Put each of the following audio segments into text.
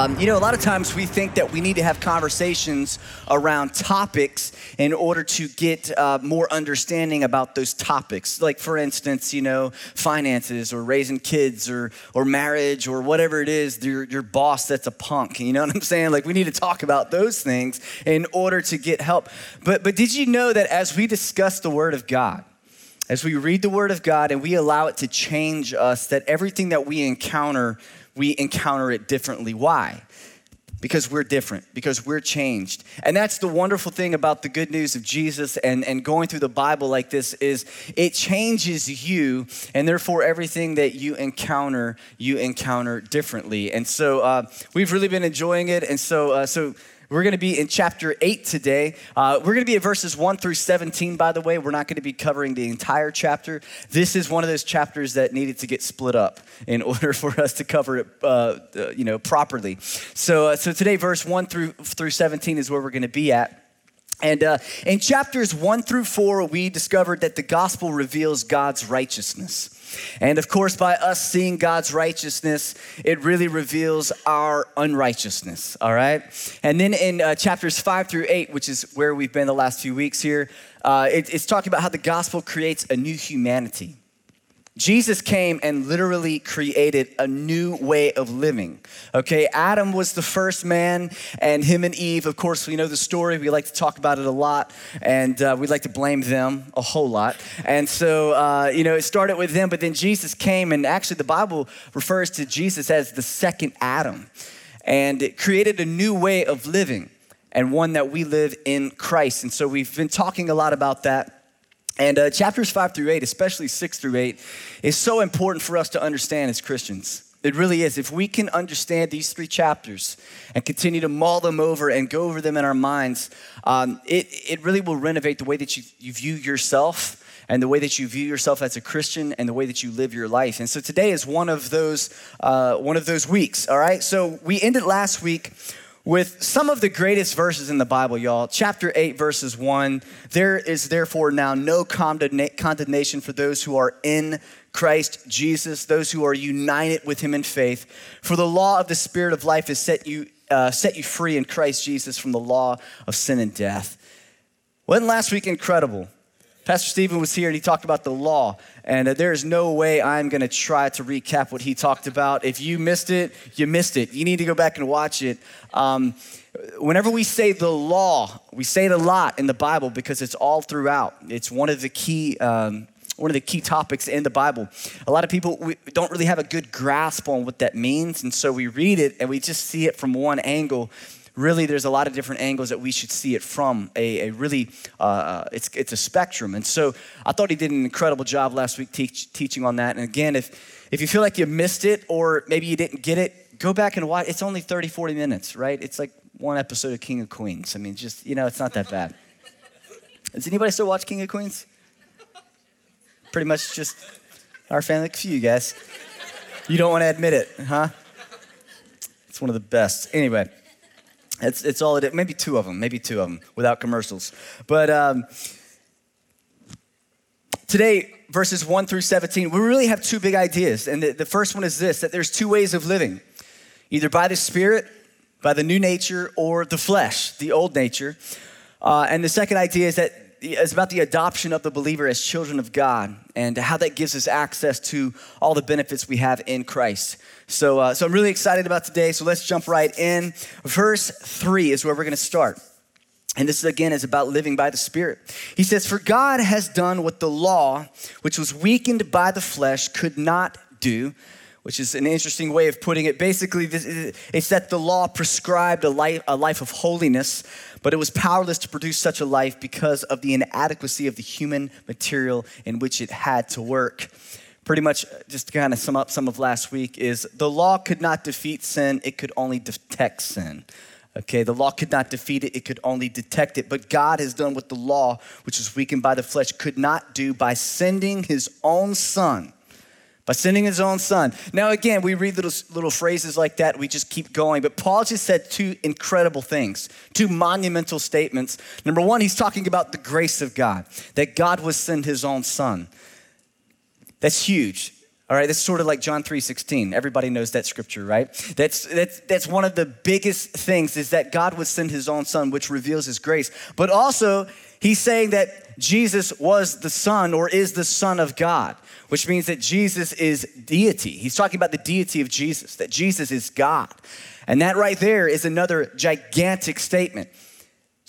Um, you know, a lot of times we think that we need to have conversations around topics in order to get uh, more understanding about those topics. Like, for instance, you know, finances or raising kids or, or marriage or whatever it is, your, your boss that's a punk. You know what I'm saying? Like, we need to talk about those things in order to get help. But, but did you know that as we discuss the Word of God, as we read the Word of God and we allow it to change us, that everything that we encounter we encounter it differently. Why? Because we're different, because we're changed. And that's the wonderful thing about the good news of Jesus and, and going through the Bible like this is it changes you, and therefore everything that you encounter, you encounter differently. And so uh, we've really been enjoying it. And so, uh, so we're going to be in chapter 8 today. Uh, we're going to be at verses 1 through 17, by the way. We're not going to be covering the entire chapter. This is one of those chapters that needed to get split up in order for us to cover it uh, uh, you know, properly. So, uh, so today, verse 1 through, through 17 is where we're going to be at. And uh, in chapters one through four, we discovered that the gospel reveals God's righteousness. And of course, by us seeing God's righteousness, it really reveals our unrighteousness, all right? And then in uh, chapters five through eight, which is where we've been the last few weeks here, uh, it, it's talking about how the gospel creates a new humanity. Jesus came and literally created a new way of living. Okay, Adam was the first man, and him and Eve, of course, we know the story. We like to talk about it a lot, and uh, we like to blame them a whole lot. And so, uh, you know, it started with them, but then Jesus came, and actually, the Bible refers to Jesus as the second Adam, and it created a new way of living, and one that we live in Christ. And so, we've been talking a lot about that. And uh, chapters five through eight, especially six through eight, is so important for us to understand as Christians. It really is. If we can understand these three chapters and continue to mull them over and go over them in our minds, um, it, it really will renovate the way that you, you view yourself and the way that you view yourself as a Christian and the way that you live your life. And so today is one of those, uh, one of those weeks, all right? So we ended last week with some of the greatest verses in the Bible, y'all. Chapter 8, verses 1 There is therefore now no condemnation for those who are in Christ Jesus, those who are united with him in faith. For the law of the Spirit of life has set you, uh, set you free in Christ Jesus from the law of sin and death. Wasn't last week incredible? Pastor Stephen was here and he talked about the law. And there is no way I'm going to try to recap what he talked about. If you missed it, you missed it. You need to go back and watch it. Um, whenever we say the law, we say it a lot in the Bible because it's all throughout. It's one of the key. Um, one of the key topics in the Bible. A lot of people don't really have a good grasp on what that means, and so we read it and we just see it from one angle really there's a lot of different angles that we should see it from a, a really uh, uh, it's, it's a spectrum. And so i thought he did an incredible job last week teach, teaching on that. And again if, if you feel like you missed it or maybe you didn't get it go back and watch it's only 30 40 minutes right? It's like one episode of king of queens. I mean just you know it's not that bad. Does anybody still watch king of queens? Pretty much just our family few you guys. You don't want to admit it huh? It's one of the best. Anyway it's, it's all it is. Maybe two of them, maybe two of them without commercials. But um, today, verses 1 through 17, we really have two big ideas. And the, the first one is this that there's two ways of living either by the Spirit, by the new nature, or the flesh, the old nature. Uh, and the second idea is that it's about the adoption of the believer as children of God and how that gives us access to all the benefits we have in Christ. So, uh, so I'm really excited about today. So let's jump right in. Verse three is where we're going to start. And this again is about living by the Spirit. He says, For God has done what the law, which was weakened by the flesh, could not do which is an interesting way of putting it. Basically, it's that the law prescribed a life, a life of holiness, but it was powerless to produce such a life because of the inadequacy of the human material in which it had to work. Pretty much, uh, just to kind of sum up some of last week, is the law could not defeat sin, it could only detect sin. Okay, the law could not defeat it, it could only detect it. But God has done what the law, which was weakened by the flesh, could not do by sending his own son by sending his own son. Now, again, we read little, little phrases like that, we just keep going. But Paul just said two incredible things, two monumental statements. Number one, he's talking about the grace of God, that God would send his own son. That's huge. All right, that's sort of like John 3:16. Everybody knows that scripture, right? That's that's that's one of the biggest things is that God would send his own son which reveals his grace. But also, he's saying that Jesus was the son or is the son of God, which means that Jesus is deity. He's talking about the deity of Jesus, that Jesus is God. And that right there is another gigantic statement.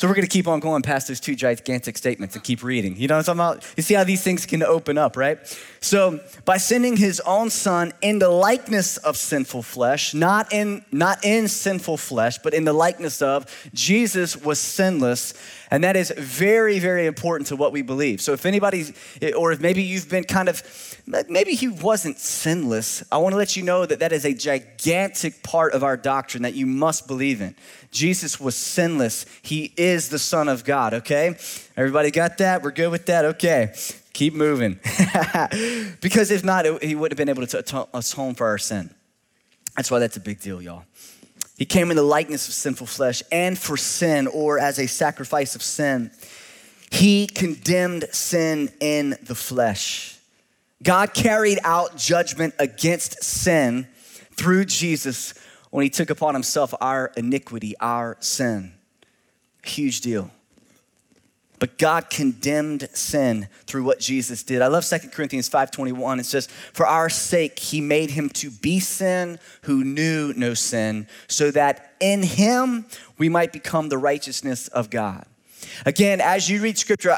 So we're going to keep on going past those two gigantic statements and keep reading. You know what I'm talking about? You see how these things can open up, right? So by sending his own son in the likeness of sinful flesh, not in not in sinful flesh, but in the likeness of Jesus was sinless, and that is very very important to what we believe. So if anybody or if maybe you've been kind of maybe he wasn't sinless, I want to let you know that that is a gigantic part of our doctrine that you must believe in. Jesus was sinless. He is the Son of God, okay? Everybody got that? We're good with that? Okay. Keep moving. because if not, he wouldn't have been able to atone for our sin. That's why that's a big deal, y'all. He came in the likeness of sinful flesh and for sin, or as a sacrifice of sin. He condemned sin in the flesh. God carried out judgment against sin through Jesus when he took upon himself our iniquity, our sin. Huge deal. But God condemned sin through what Jesus did. I love 2 Corinthians 5:21. It says, "For our sake he made him to be sin who knew no sin, so that in him we might become the righteousness of God." Again, as you read scripture,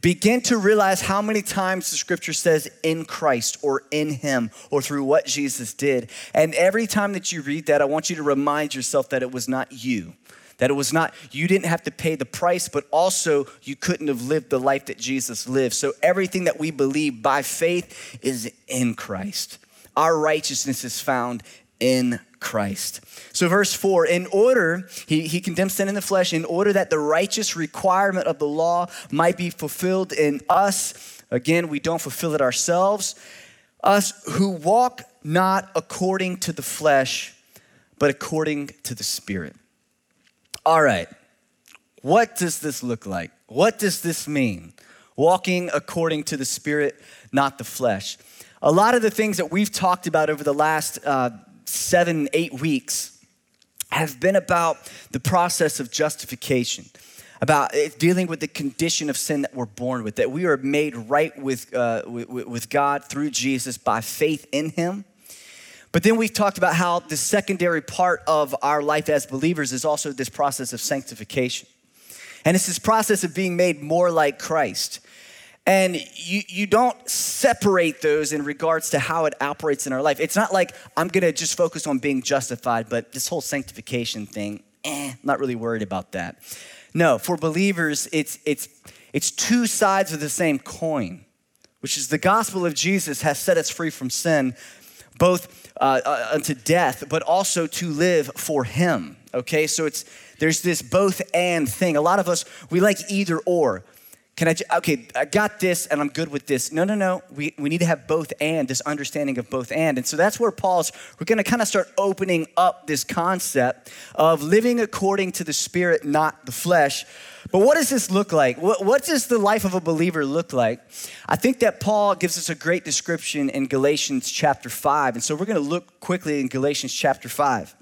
begin to realize how many times the scripture says in Christ or in Him or through what Jesus did. And every time that you read that, I want you to remind yourself that it was not you. That it was not, you didn't have to pay the price, but also you couldn't have lived the life that Jesus lived. So everything that we believe by faith is in Christ. Our righteousness is found in Christ. So, verse 4 in order, he, he condemns sin in the flesh, in order that the righteous requirement of the law might be fulfilled in us. Again, we don't fulfill it ourselves. Us who walk not according to the flesh, but according to the Spirit. All right, what does this look like? What does this mean? Walking according to the Spirit, not the flesh. A lot of the things that we've talked about over the last uh, seven, eight weeks have been about the process of justification, about dealing with the condition of sin that we're born with, that we are made right with, uh, with, with God through Jesus by faith in Him. But then we've talked about how the secondary part of our life as believers is also this process of sanctification. And it's this process of being made more like Christ. And you, you don't separate those in regards to how it operates in our life. It's not like I'm gonna just focus on being justified, but this whole sanctification thing, eh, not really worried about that. No, for believers, it's, it's, it's two sides of the same coin, which is the gospel of Jesus has set us free from sin, both uh, uh, unto death, but also to live for Him. Okay, so it's there's this both and thing. A lot of us we like either or. Can I, okay, I got this and I'm good with this. No, no, no. We, we need to have both and, this understanding of both and. And so that's where Paul's, we're going to kind of start opening up this concept of living according to the spirit, not the flesh. But what does this look like? What, what does the life of a believer look like? I think that Paul gives us a great description in Galatians chapter 5. And so we're going to look quickly in Galatians chapter 5.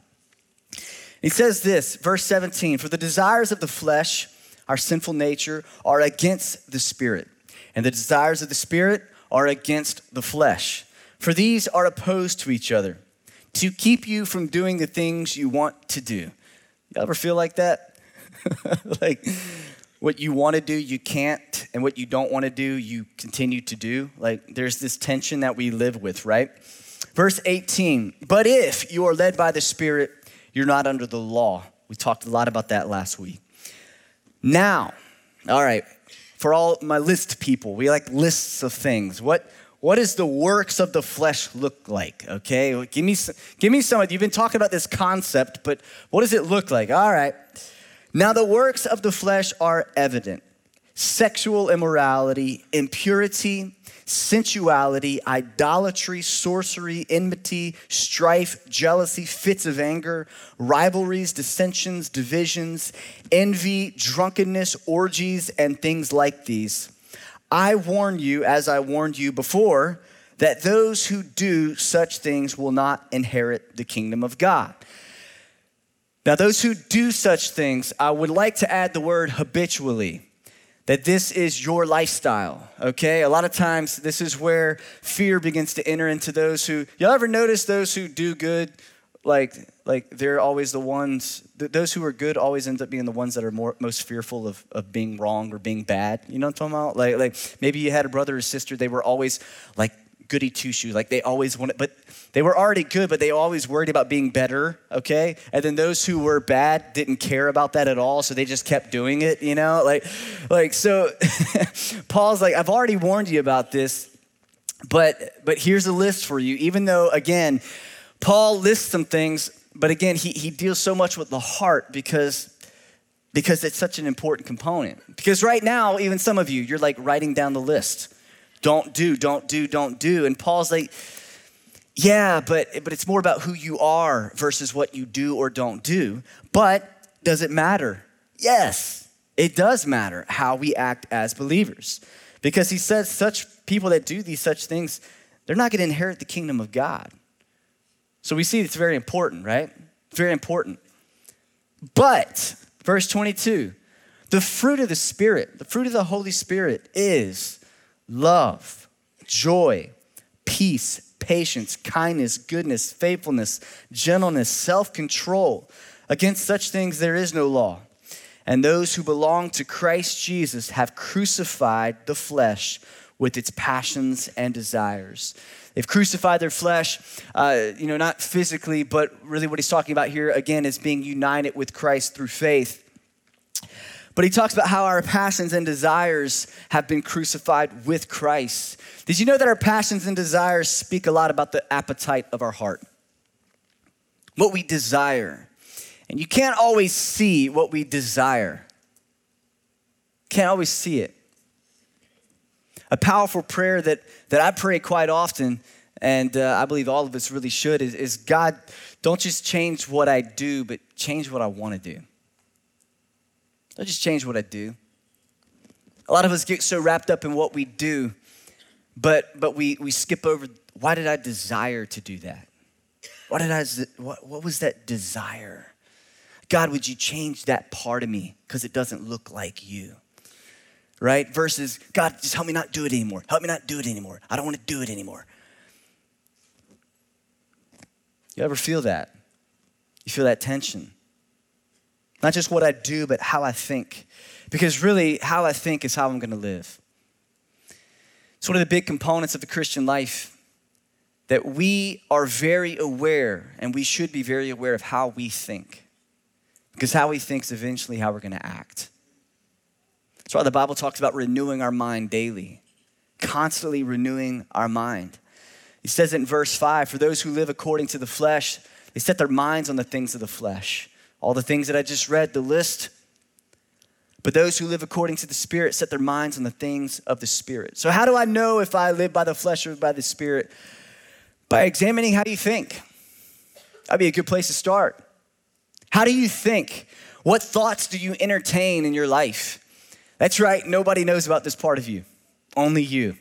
He says this, verse 17 For the desires of the flesh, our sinful nature, are against the spirit, and the desires of the spirit are against the flesh. For these are opposed to each other to keep you from doing the things you want to do. You ever feel like that? like what you want to do, you can't, and what you don't want to do, you continue to do. Like there's this tension that we live with, right? Verse 18, but if you are led by the Spirit, you're not under the law. We talked a lot about that last week. Now, all right, for all my list people, we like lists of things. What, what does the works of the flesh look like? Okay, give me, some, give me some. You've been talking about this concept, but what does it look like? All right. Now, the works of the flesh are evident sexual immorality, impurity, sensuality, idolatry, sorcery, enmity, strife, jealousy, fits of anger, rivalries, dissensions, divisions, envy, drunkenness, orgies, and things like these. I warn you, as I warned you before, that those who do such things will not inherit the kingdom of God. Now, those who do such things, I would like to add the word habitually, that this is your lifestyle, okay? A lot of times, this is where fear begins to enter into those who, y'all ever notice those who do good, like, like they're always the ones, those who are good always end up being the ones that are more, most fearful of, of being wrong or being bad. You know what I'm talking about? Like, like maybe you had a brother or sister, they were always like goody two shoes. Like they always wanted, but they were already good, but they always worried about being better, okay? And then those who were bad didn't care about that at all, so they just kept doing it, you know? Like, like so Paul's like, I've already warned you about this, but but here's a list for you. Even though, again, Paul lists some things, but again, he, he deals so much with the heart because because it's such an important component. Because right now, even some of you, you're like writing down the list don't do, don't do, don't do. And Paul's like, yeah, but, but it's more about who you are versus what you do or don't do. But does it matter? Yes, it does matter how we act as believers. Because he says such people that do these such things, they're not going to inherit the kingdom of God. So we see it's very important, right? Very important. But, verse 22, the fruit of the Spirit, the fruit of the Holy Spirit is love, joy, peace, patience, kindness, goodness, faithfulness, gentleness, self control. Against such things there is no law. And those who belong to Christ Jesus have crucified the flesh with its passions and desires. They've crucified their flesh, uh, you know, not physically, but really what he's talking about here again is being united with Christ through faith. But he talks about how our passions and desires have been crucified with Christ. Did you know that our passions and desires speak a lot about the appetite of our heart? What we desire. And you can't always see what we desire. Can't always see it. A powerful prayer that, that I pray quite often, and uh, I believe all of us really should, is, is God, don't just change what I do, but change what I want to do. Don't just change what I do. A lot of us get so wrapped up in what we do, but, but we, we skip over why did I desire to do that? Why did I, what, what was that desire? God, would you change that part of me because it doesn't look like you? Right? Versus, God, just help me not do it anymore. Help me not do it anymore. I don't want to do it anymore. You ever feel that? You feel that tension? Not just what I do, but how I think. Because really, how I think is how I'm going to live. It's one of the big components of the Christian life that we are very aware, and we should be very aware of how we think. Because how we think is eventually how we're going to act. That's why the Bible talks about renewing our mind daily, constantly renewing our mind. He says in verse 5 For those who live according to the flesh, they set their minds on the things of the flesh all the things that I just read, the list. But those who live according to the Spirit set their minds on the things of the Spirit. So, how do I know if I live by the flesh or by the Spirit? By examining how you think. That'd be a good place to start. How do you think? What thoughts do you entertain in your life? That's right, nobody knows about this part of you, only you.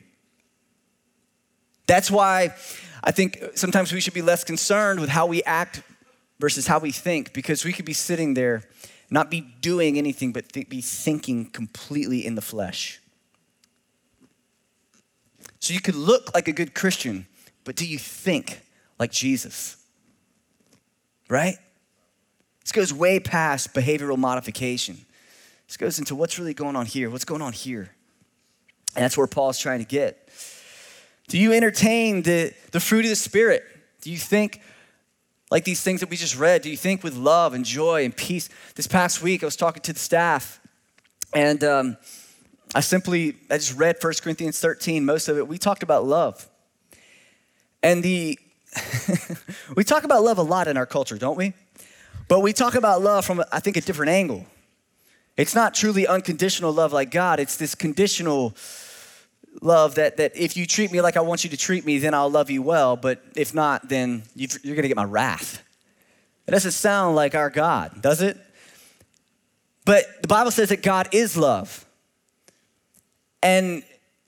That's why I think sometimes we should be less concerned with how we act versus how we think because we could be sitting there, not be doing anything, but th- be thinking completely in the flesh. So you could look like a good Christian, but do you think like Jesus? Right? This goes way past behavioral modification. This goes into what's really going on here, what's going on here. And that's where Paul's trying to get. Do you entertain the, the fruit of the Spirit? Do you think like these things that we just read? Do you think with love and joy and peace? This past week, I was talking to the staff, and um, I simply, I just read 1 Corinthians 13, most of it. We talked about love. And the, we talk about love a lot in our culture, don't we? But we talk about love from, I think, a different angle. It's not truly unconditional love like God, it's this conditional love that, that if you treat me like I want you to treat me, then I'll love you well. But if not, then you're going to get my wrath. It doesn't sound like our God, does it? But the Bible says that God is love. And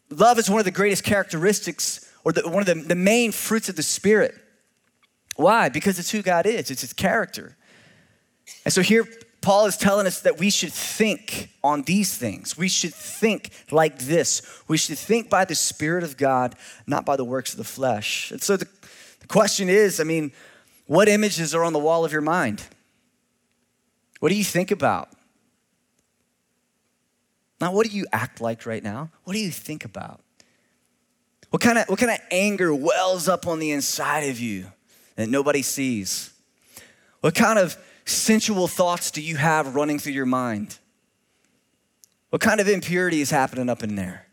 love is one of the greatest characteristics or the, one of the, the main fruits of the Spirit. Why? Because it's who God is, it's his character. And so here, Paul is telling us that we should think on these things. We should think like this. We should think by the Spirit of God, not by the works of the flesh. And so the, the question is I mean, what images are on the wall of your mind? What do you think about? Not what do you act like right now? What do you think about? What kind of, what kind of anger wells up on the inside of you that nobody sees? What kind of sensual thoughts do you have running through your mind? What kind of impurity is happening up in there?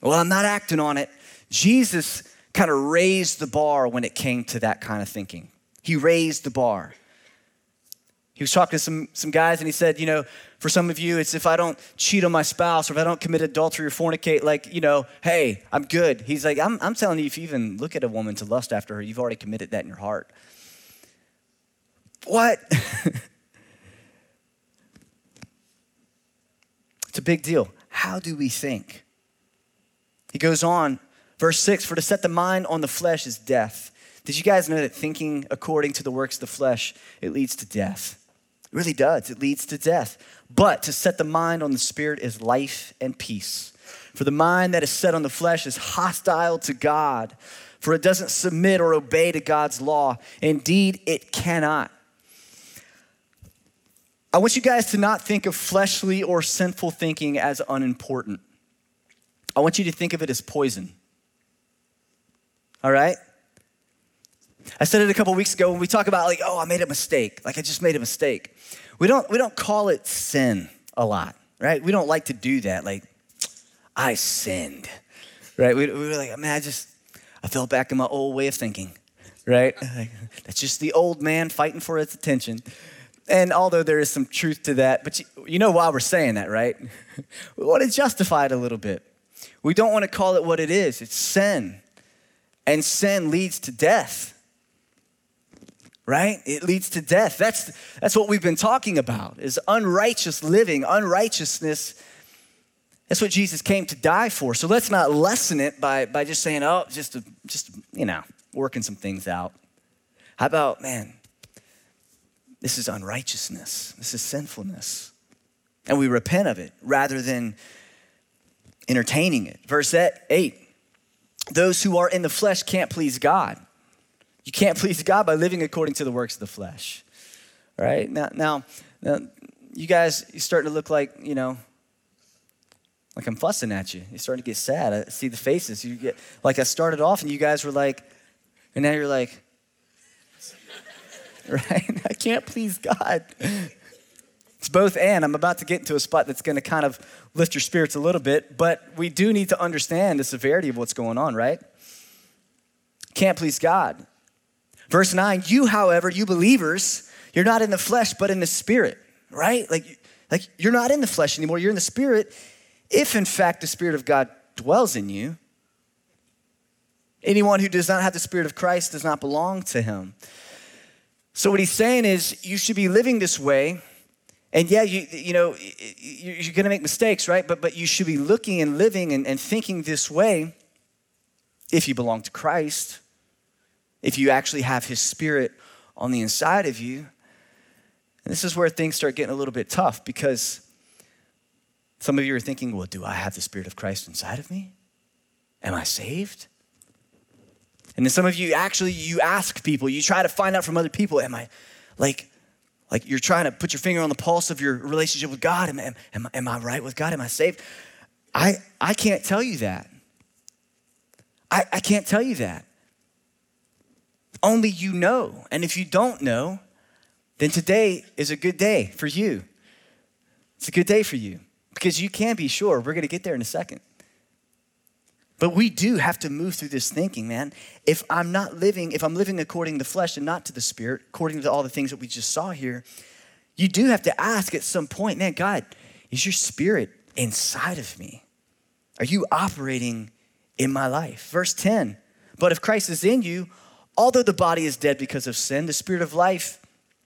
Well, I'm not acting on it. Jesus kind of raised the bar when it came to that kind of thinking. He raised the bar. He was talking to some, some guys and he said, you know, for some of you, it's if I don't cheat on my spouse or if I don't commit adultery or fornicate, like, you know, hey, I'm good. He's like, I'm, I'm telling you, if you even look at a woman to lust after her, you've already committed that in your heart. What? it's a big deal. How do we think? He goes on, verse 6 For to set the mind on the flesh is death. Did you guys know that thinking according to the works of the flesh, it leads to death? It really does. It leads to death. But to set the mind on the spirit is life and peace. For the mind that is set on the flesh is hostile to God, for it doesn't submit or obey to God's law. Indeed, it cannot. I want you guys to not think of fleshly or sinful thinking as unimportant. I want you to think of it as poison. All right? I said it a couple weeks ago when we talk about like, oh, I made a mistake. Like I just made a mistake. We don't we don't call it sin a lot, right? We don't like to do that. Like, I sinned, right? We, we were like, man, I just I fell back in my old way of thinking, right? That's just the old man fighting for its attention. And although there is some truth to that, but you, you know why we're saying that, right? we want to justify it a little bit. We don't want to call it what it is. It's sin. And sin leads to death. Right? It leads to death. That's, that's what we've been talking about is unrighteous living, unrighteousness. That's what Jesus came to die for. So let's not lessen it by, by just saying, oh, just, just, you know, working some things out. How about, man, this is unrighteousness, this is sinfulness. And we repent of it rather than entertaining it. Verse 8 those who are in the flesh can't please God. You can't please God by living according to the works of the flesh. Right? Now, now, now you guys, you're starting to look like, you know, like I'm fussing at you. You're starting to get sad. I see the faces. You get like I started off and you guys were like, and now you're like, right? I can't please God. It's both and. I'm about to get into a spot that's going to kind of lift your spirits a little bit, but we do need to understand the severity of what's going on, right? Can't please God. Verse 9, you, however, you believers, you're not in the flesh, but in the spirit, right? Like, like you're not in the flesh anymore, you're in the spirit. If in fact the Spirit of God dwells in you, anyone who does not have the Spirit of Christ does not belong to him. So, what he's saying is, you should be living this way. And yeah, you, you know, you're going to make mistakes, right? But, but you should be looking and living and, and thinking this way if you belong to Christ, if you actually have his spirit on the inside of you. And this is where things start getting a little bit tough because some of you are thinking, well, do I have the spirit of Christ inside of me? Am I saved? And then some of you actually you ask people, you try to find out from other people, am I like like you're trying to put your finger on the pulse of your relationship with God. Am, am, am, am I right with God? Am I saved? I, I can't tell you that. I, I can't tell you that. Only you know. And if you don't know, then today is a good day for you. It's a good day for you because you can be sure. We're going to get there in a second. But we do have to move through this thinking, man. If I'm not living, if I'm living according to the flesh and not to the spirit, according to all the things that we just saw here, you do have to ask at some point, man, God, is your spirit inside of me? Are you operating in my life? Verse 10 But if Christ is in you, although the body is dead because of sin, the spirit of life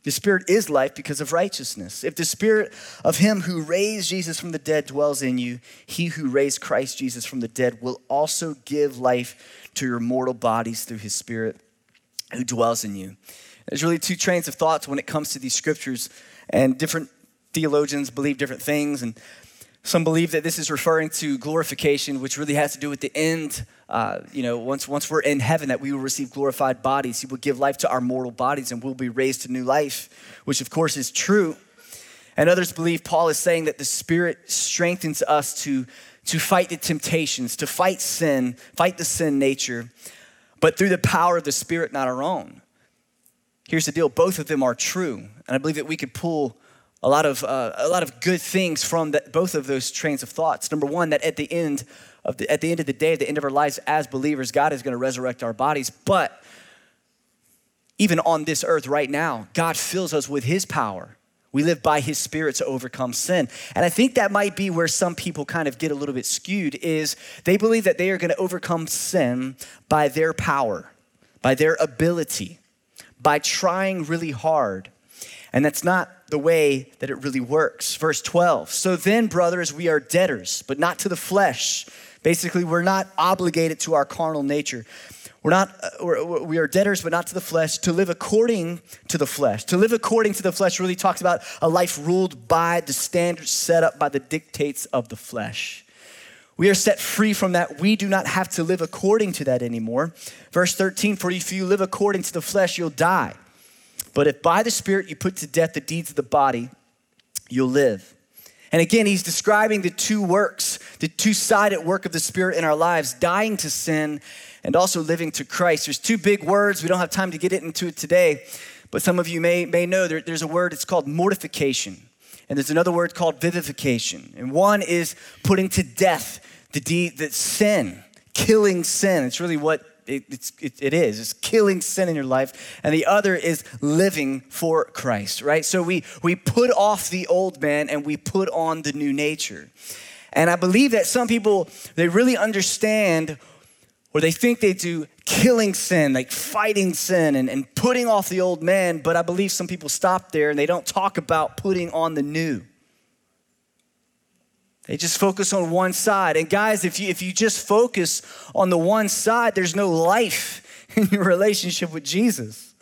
The Spirit is life because of righteousness. If the Spirit of Him who raised Jesus from the dead dwells in you, He who raised Christ Jesus from the dead will also give life to your mortal bodies through His Spirit who dwells in you. There's really two trains of thoughts when it comes to these scriptures, and different theologians believe different things. And some believe that this is referring to glorification, which really has to do with the end. Uh, you know, once, once we're in heaven, that we will receive glorified bodies. He will give life to our mortal bodies and we'll be raised to new life, which of course is true. And others believe Paul is saying that the Spirit strengthens us to, to fight the temptations, to fight sin, fight the sin nature, but through the power of the Spirit, not our own. Here's the deal both of them are true. And I believe that we could pull a lot of, uh, a lot of good things from that, both of those trains of thoughts. Number one, that at the end of the, at the end of the day, at the end of our lives as believers, God is going to resurrect our bodies. But even on this earth right now, God fills us with His power. We live by His Spirit to overcome sin. And I think that might be where some people kind of get a little bit skewed is they believe that they are going to overcome sin by their power, by their ability, by trying really hard. And that's not the way that it really works. Verse 12. So then, brothers, we are debtors, but not to the flesh. Basically, we're not obligated to our carnal nature. We're not, uh, we are debtors, but not to the flesh, to live according to the flesh. To live according to the flesh really talks about a life ruled by the standards set up by the dictates of the flesh. We are set free from that. We do not have to live according to that anymore. Verse 13, for if you live according to the flesh, you'll die. But if by the Spirit you put to death the deeds of the body, you'll live. And again, he's describing the two works, the two sided work of the Spirit in our lives dying to sin and also living to Christ. There's two big words. We don't have time to get into it today, but some of you may, may know there, there's a word, it's called mortification. And there's another word called vivification. And one is putting to death the deed, the sin, killing sin. It's really what it, it's, it, it is. It's killing sin in your life. And the other is living for Christ, right? So we, we put off the old man and we put on the new nature. And I believe that some people, they really understand or they think they do killing sin, like fighting sin and, and putting off the old man. But I believe some people stop there and they don't talk about putting on the new. They just focus on one side. And guys, if you, if you just focus on the one side, there's no life in your relationship with Jesus.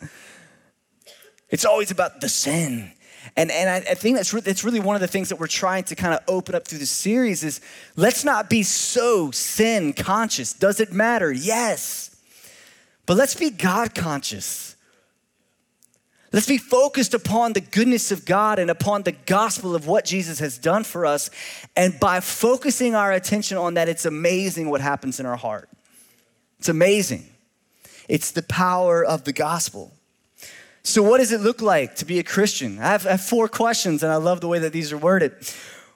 It's always about the sin. And, and I, I think that's, re- that's really one of the things that we're trying to kind of open up through the series is let's not be so sin conscious. Does it matter? Yes. But let's be God conscious. Let's be focused upon the goodness of God and upon the gospel of what Jesus has done for us. And by focusing our attention on that, it's amazing what happens in our heart. It's amazing. It's the power of the gospel. So, what does it look like to be a Christian? I have, I have four questions, and I love the way that these are worded.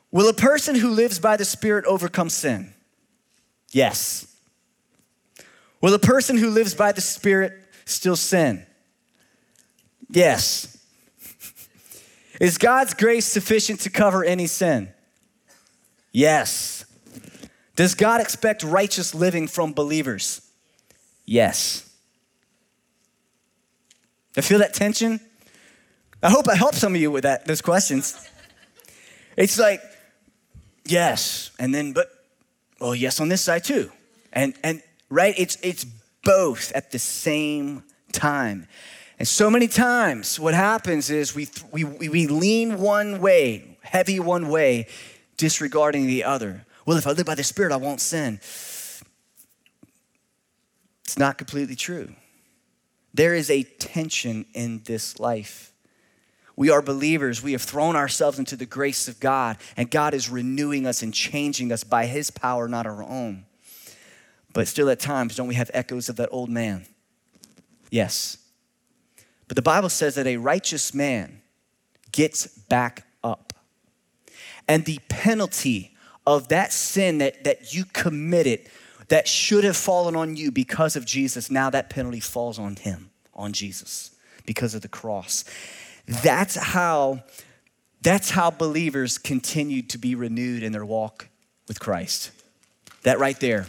Will a person who lives by the Spirit overcome sin? Yes. Will a person who lives by the Spirit still sin? Yes. Is God's grace sufficient to cover any sin? Yes. Does God expect righteous living from believers? Yes. I feel that tension. I hope I help some of you with that, those questions. It's like, yes, and then, but, well, yes on this side too. And, and right, it's, it's both at the same time. And so many times, what happens is we, we, we lean one way, heavy one way, disregarding the other. Well, if I live by the Spirit, I won't sin. It's not completely true. There is a tension in this life. We are believers. We have thrown ourselves into the grace of God, and God is renewing us and changing us by His power, not our own. But still, at times, don't we have echoes of that old man? Yes. But the Bible says that a righteous man gets back up. And the penalty of that sin that, that you committed that should have fallen on you because of Jesus, now that penalty falls on him, on Jesus, because of the cross. That's how, that's how believers continue to be renewed in their walk with Christ. That right there.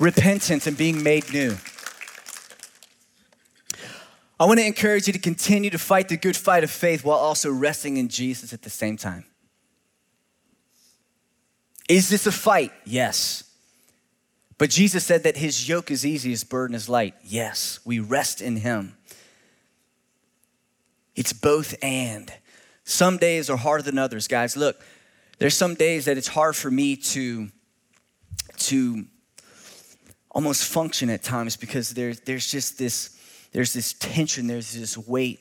Repentance and being made new. I want to encourage you to continue to fight the good fight of faith while also resting in Jesus at the same time. Is this a fight? Yes. But Jesus said that his yoke is easy, his burden is light. Yes, we rest in him. It's both and. Some days are harder than others, guys. Look, there's some days that it's hard for me to to almost function at times because there, there's just this there's this tension, there's this weight.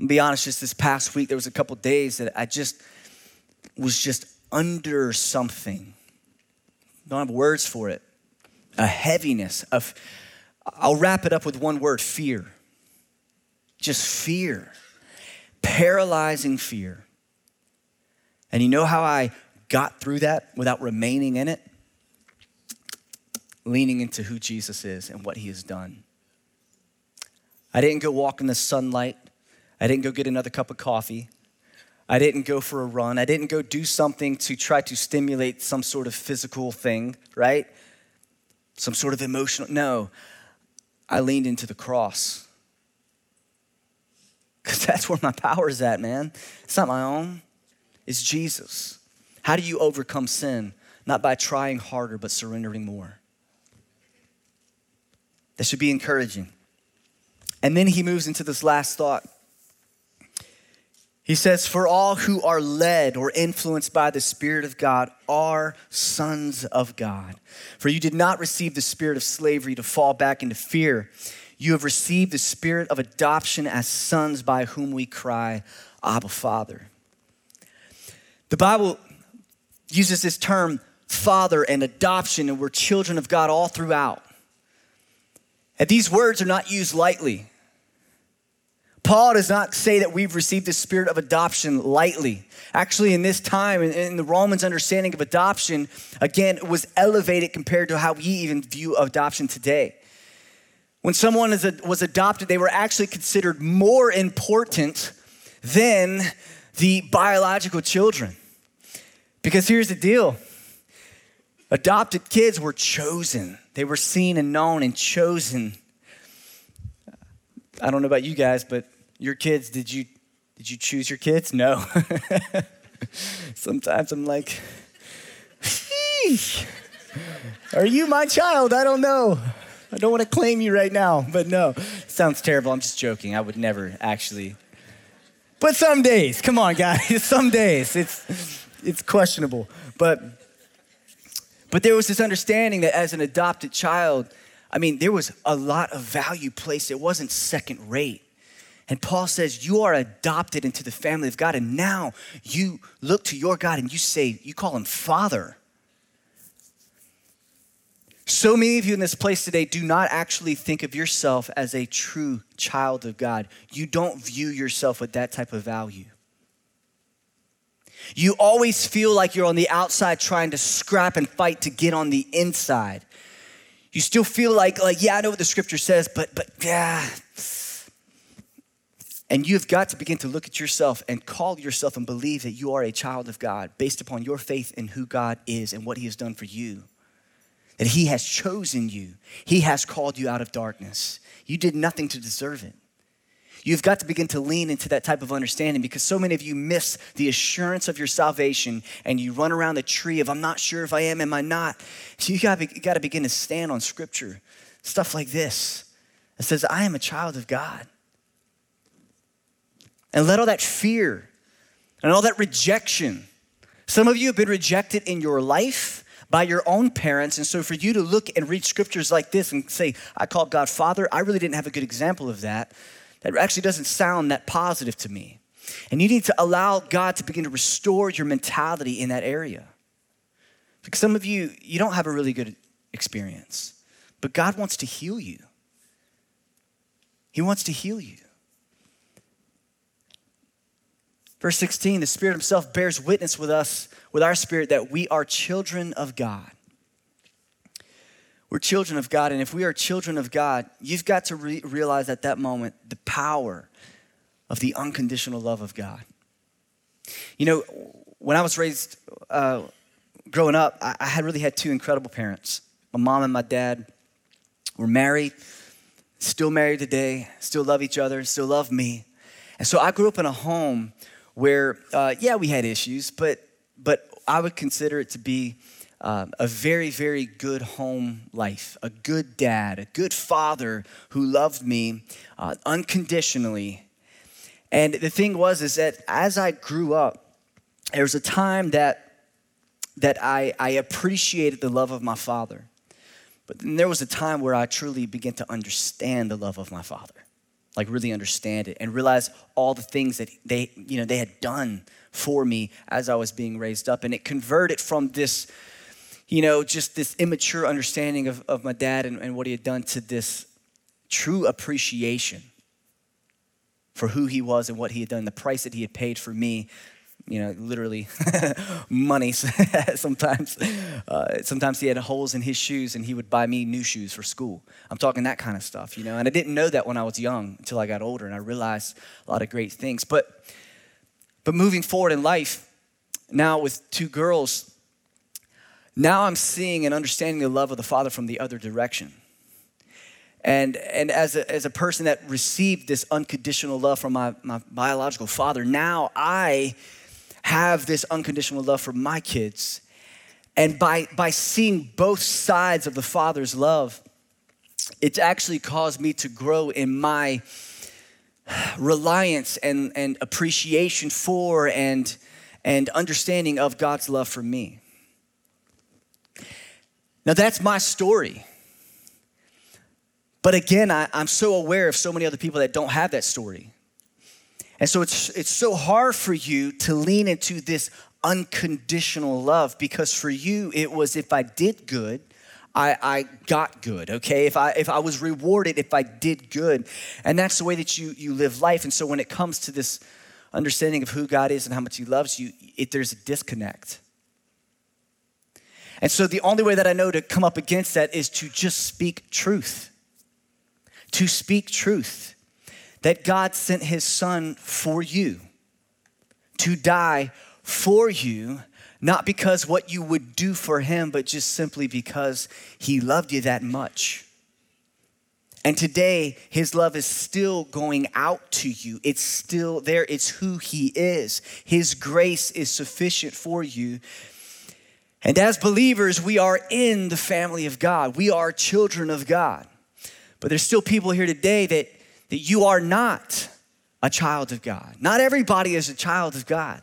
I'll be honest, just this past week, there was a couple days that I just was just under something. Don't have words for it. A heaviness of, I'll wrap it up with one word fear. Just fear. Paralyzing fear. And you know how I got through that without remaining in it? Leaning into who Jesus is and what he has done. I didn't go walk in the sunlight. I didn't go get another cup of coffee. I didn't go for a run. I didn't go do something to try to stimulate some sort of physical thing, right? Some sort of emotional. No, I leaned into the cross. Because that's where my power is at, man. It's not my own, it's Jesus. How do you overcome sin? Not by trying harder, but surrendering more. That should be encouraging. And then he moves into this last thought. He says, For all who are led or influenced by the Spirit of God are sons of God. For you did not receive the spirit of slavery to fall back into fear. You have received the spirit of adoption as sons by whom we cry, Abba, Father. The Bible uses this term, father and adoption, and we're children of God all throughout. And these words are not used lightly. Paul does not say that we've received the spirit of adoption lightly. Actually, in this time, in the Romans' understanding of adoption, again, it was elevated compared to how we even view adoption today. When someone was adopted, they were actually considered more important than the biological children. Because here's the deal adopted kids were chosen, they were seen and known and chosen. I don't know about you guys, but your kids, did you did you choose your kids? No. Sometimes I'm like, are you my child? I don't know. I don't want to claim you right now, but no. Sounds terrible. I'm just joking. I would never actually. But some days, come on, guys. some days it's it's questionable. But but there was this understanding that as an adopted child, I mean, there was a lot of value placed. It wasn't second rate. And Paul says, You are adopted into the family of God. And now you look to your God and you say, You call him Father. So many of you in this place today do not actually think of yourself as a true child of God. You don't view yourself with that type of value. You always feel like you're on the outside trying to scrap and fight to get on the inside. You still feel like, like, yeah, I know what the scripture says, but but yeah, and you've got to begin to look at yourself and call yourself and believe that you are a child of God based upon your faith in who God is and what He has done for you. That He has chosen you, He has called you out of darkness. You did nothing to deserve it. You've got to begin to lean into that type of understanding because so many of you miss the assurance of your salvation and you run around the tree of, I'm not sure if I am, am I not? So you got to begin to stand on scripture, stuff like this that says, I am a child of God. And let all that fear and all that rejection. Some of you have been rejected in your life by your own parents. And so for you to look and read scriptures like this and say, I called God Father, I really didn't have a good example of that. That actually doesn't sound that positive to me. And you need to allow God to begin to restore your mentality in that area. Because some of you, you don't have a really good experience, but God wants to heal you. He wants to heal you. Verse 16, the Spirit Himself bears witness with us, with our spirit, that we are children of God. We're children of God, and if we are children of God, you've got to re- realize at that moment the power of the unconditional love of God. You know, when I was raised uh, growing up, I, I had really had two incredible parents. My mom and my dad were married. still married today, still love each other, still love me. And so I grew up in a home where, uh, yeah, we had issues, but, but I would consider it to be uh, a very, very good home life, a good dad, a good father who loved me uh, unconditionally. And the thing was, is that as I grew up, there was a time that that I, I appreciated the love of my father. But then there was a time where I truly began to understand the love of my father, like really understand it and realize all the things that they, you know, they had done for me as I was being raised up. And it converted from this you know, just this immature understanding of, of my dad and, and what he had done to this true appreciation for who he was and what he had done, the price that he had paid for me. You know, literally money sometimes. Uh, sometimes he had holes in his shoes and he would buy me new shoes for school. I'm talking that kind of stuff, you know. And I didn't know that when I was young until I got older and I realized a lot of great things. But, but moving forward in life, now with two girls, now I'm seeing and understanding the love of the Father from the other direction. And, and as, a, as a person that received this unconditional love from my, my biological father, now I have this unconditional love for my kids. And by, by seeing both sides of the Father's love, it's actually caused me to grow in my reliance and, and appreciation for and, and understanding of God's love for me. Now, that's my story. But again, I, am so aware of so many other people that don't have that story. And so it's, it's so hard for you to lean into this unconditional love because for you, it was if I did good, I, I got good, okay? If I, if I was rewarded, if I did good. And that's the way that you, you live life. And so when it comes to this understanding of who God is and how much He loves you, it, there's a disconnect. And so the only way that I know to come up against that is to just speak truth. To speak truth. That God sent his son for you, to die for you, not because what you would do for him, but just simply because he loved you that much. And today, his love is still going out to you. It's still there. It's who he is. His grace is sufficient for you and as believers, we are in the family of God. We are children of God. But there's still people here today that, that you are not a child of God. Not everybody is a child of God.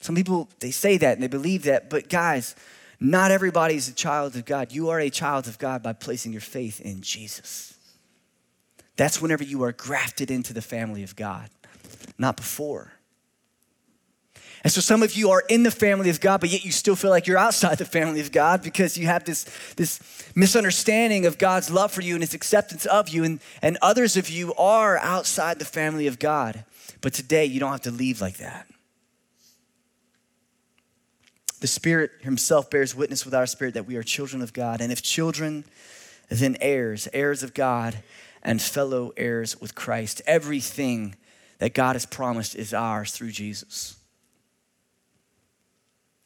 Some people, they say that and they believe that, but guys, not everybody is a child of God. You are a child of God by placing your faith in Jesus. That's whenever you are grafted into the family of God, not before. And so some of you are in the family of God, but yet you still feel like you're outside the family of God because you have this, this misunderstanding of God's love for you and his acceptance of you. And, and others of you are outside the family of God. But today you don't have to leave like that. The Spirit Himself bears witness with our spirit that we are children of God. And if children, then heirs, heirs of God, and fellow heirs with Christ. Everything that God has promised is ours through Jesus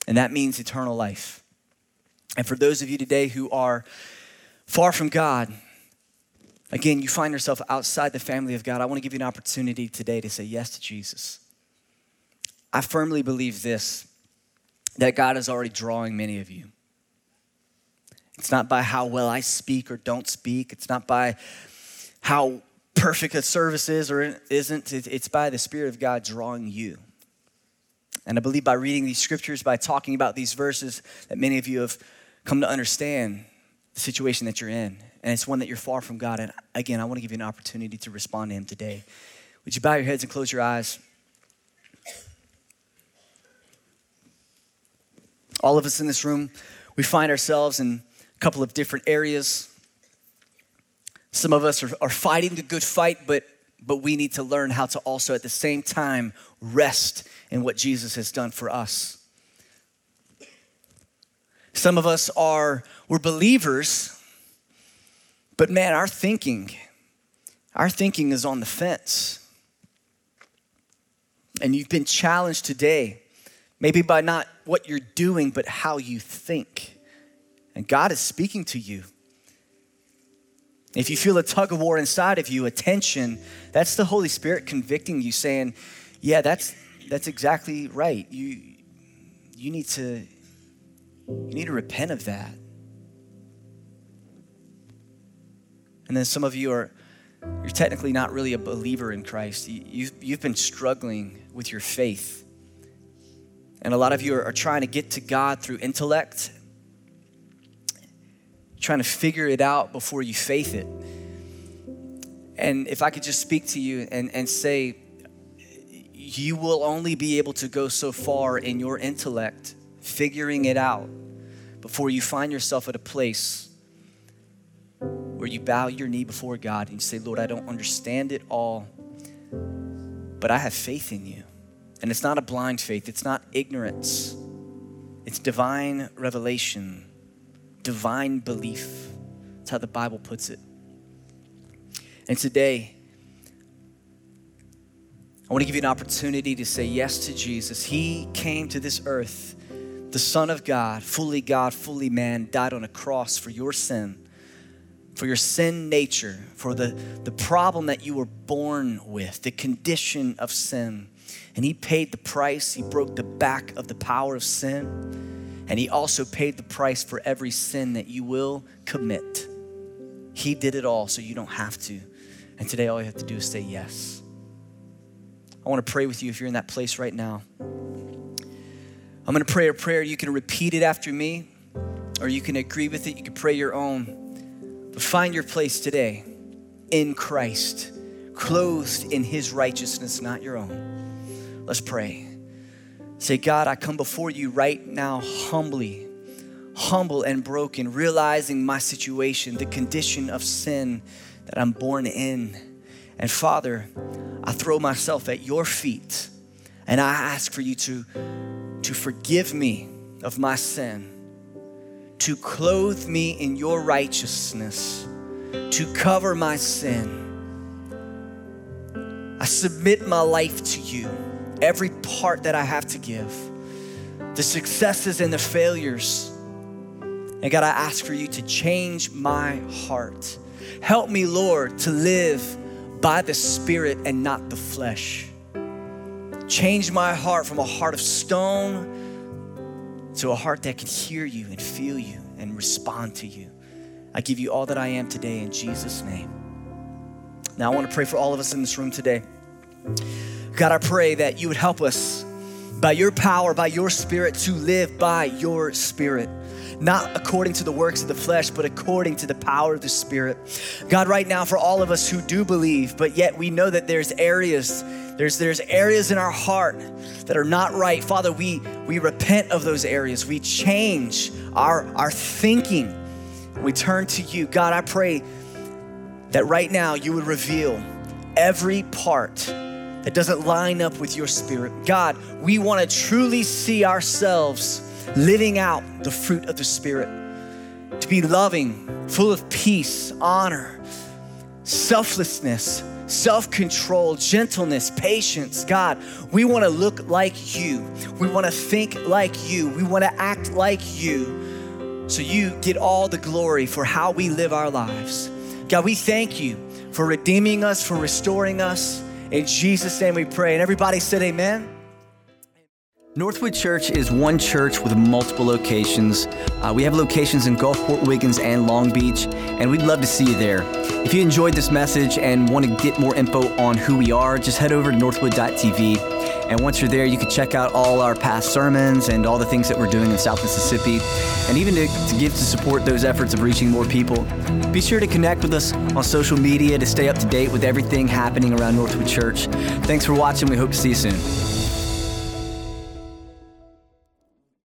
and that means eternal life. And for those of you today who are far from God, again, you find yourself outside the family of God, I want to give you an opportunity today to say yes to Jesus. I firmly believe this that God is already drawing many of you. It's not by how well I speak or don't speak, it's not by how perfect a service is or isn't, it's by the Spirit of God drawing you. And I believe by reading these scriptures, by talking about these verses, that many of you have come to understand the situation that you're in. And it's one that you're far from God. And again, I want to give you an opportunity to respond to Him today. Would you bow your heads and close your eyes? All of us in this room, we find ourselves in a couple of different areas. Some of us are, are fighting the good fight, but, but we need to learn how to also at the same time rest in what Jesus has done for us. Some of us are, we're believers, but man, our thinking, our thinking is on the fence. And you've been challenged today, maybe by not what you're doing, but how you think. And God is speaking to you. If you feel a tug of war inside of you, a tension, that's the Holy Spirit convicting you, saying, Yeah, that's that's exactly right. You you need to you need to repent of that. And then some of you are you're technically not really a believer in Christ. You, you've, you've been struggling with your faith. And a lot of you are, are trying to get to God through intellect trying to figure it out before you faith it. And if I could just speak to you and, and say, you will only be able to go so far in your intellect figuring it out before you find yourself at a place where you bow your knee before God and you say, Lord, I don't understand it all, but I have faith in you. And it's not a blind faith, it's not ignorance, it's divine revelation divine belief. That's how the Bible puts it. And today, I want to give you an opportunity to say yes to Jesus. He came to this earth, the Son of God, fully God, fully man, died on a cross for your sin, for your sin nature, for the, the problem that you were born with, the condition of sin. And He paid the price, He broke the back of the power of sin. And he also paid the price for every sin that you will commit. He did it all so you don't have to. And today, all you have to do is say yes. I want to pray with you if you're in that place right now. I'm going to pray a prayer. You can repeat it after me, or you can agree with it. You can pray your own. But find your place today in Christ, clothed in his righteousness, not your own. Let's pray. Say, God, I come before you right now humbly, humble and broken, realizing my situation, the condition of sin that I'm born in. And Father, I throw myself at your feet and I ask for you to, to forgive me of my sin, to clothe me in your righteousness, to cover my sin. I submit my life to you every part that I have to give, the successes and the failures. And God, I ask for you to change my heart. Help me, Lord, to live by the Spirit and not the flesh. Change my heart from a heart of stone to a heart that can hear you and feel you and respond to you. I give you all that I am today in Jesus' name. Now, I want to pray for all of us in this room today. God, I pray that you would help us by your power, by your spirit, to live by your spirit. Not according to the works of the flesh, but according to the power of the Spirit. God, right now, for all of us who do believe, but yet we know that there's areas, there's, there's areas in our heart that are not right. Father, we, we repent of those areas. We change our, our thinking. We turn to you. God, I pray that right now you would reveal every part that doesn't line up with your spirit. God, we want to truly see ourselves living out the fruit of the Spirit, to be loving, full of peace, honor, selflessness, self control, gentleness, patience. God, we want to look like you. We want to think like you. We want to act like you. So you get all the glory for how we live our lives. God, we thank you for redeeming us, for restoring us. In Jesus' name we pray. And everybody said, Amen. Northwood Church is one church with multiple locations. Uh, we have locations in Gulfport, Wiggins, and Long Beach, and we'd love to see you there. If you enjoyed this message and want to get more info on who we are, just head over to northwood.tv. And once you're there, you can check out all our past sermons and all the things that we're doing in South Mississippi, and even to, to give to support those efforts of reaching more people. Be sure to connect with us on social media to stay up to date with everything happening around Northwood Church. Thanks for watching. We hope to see you soon.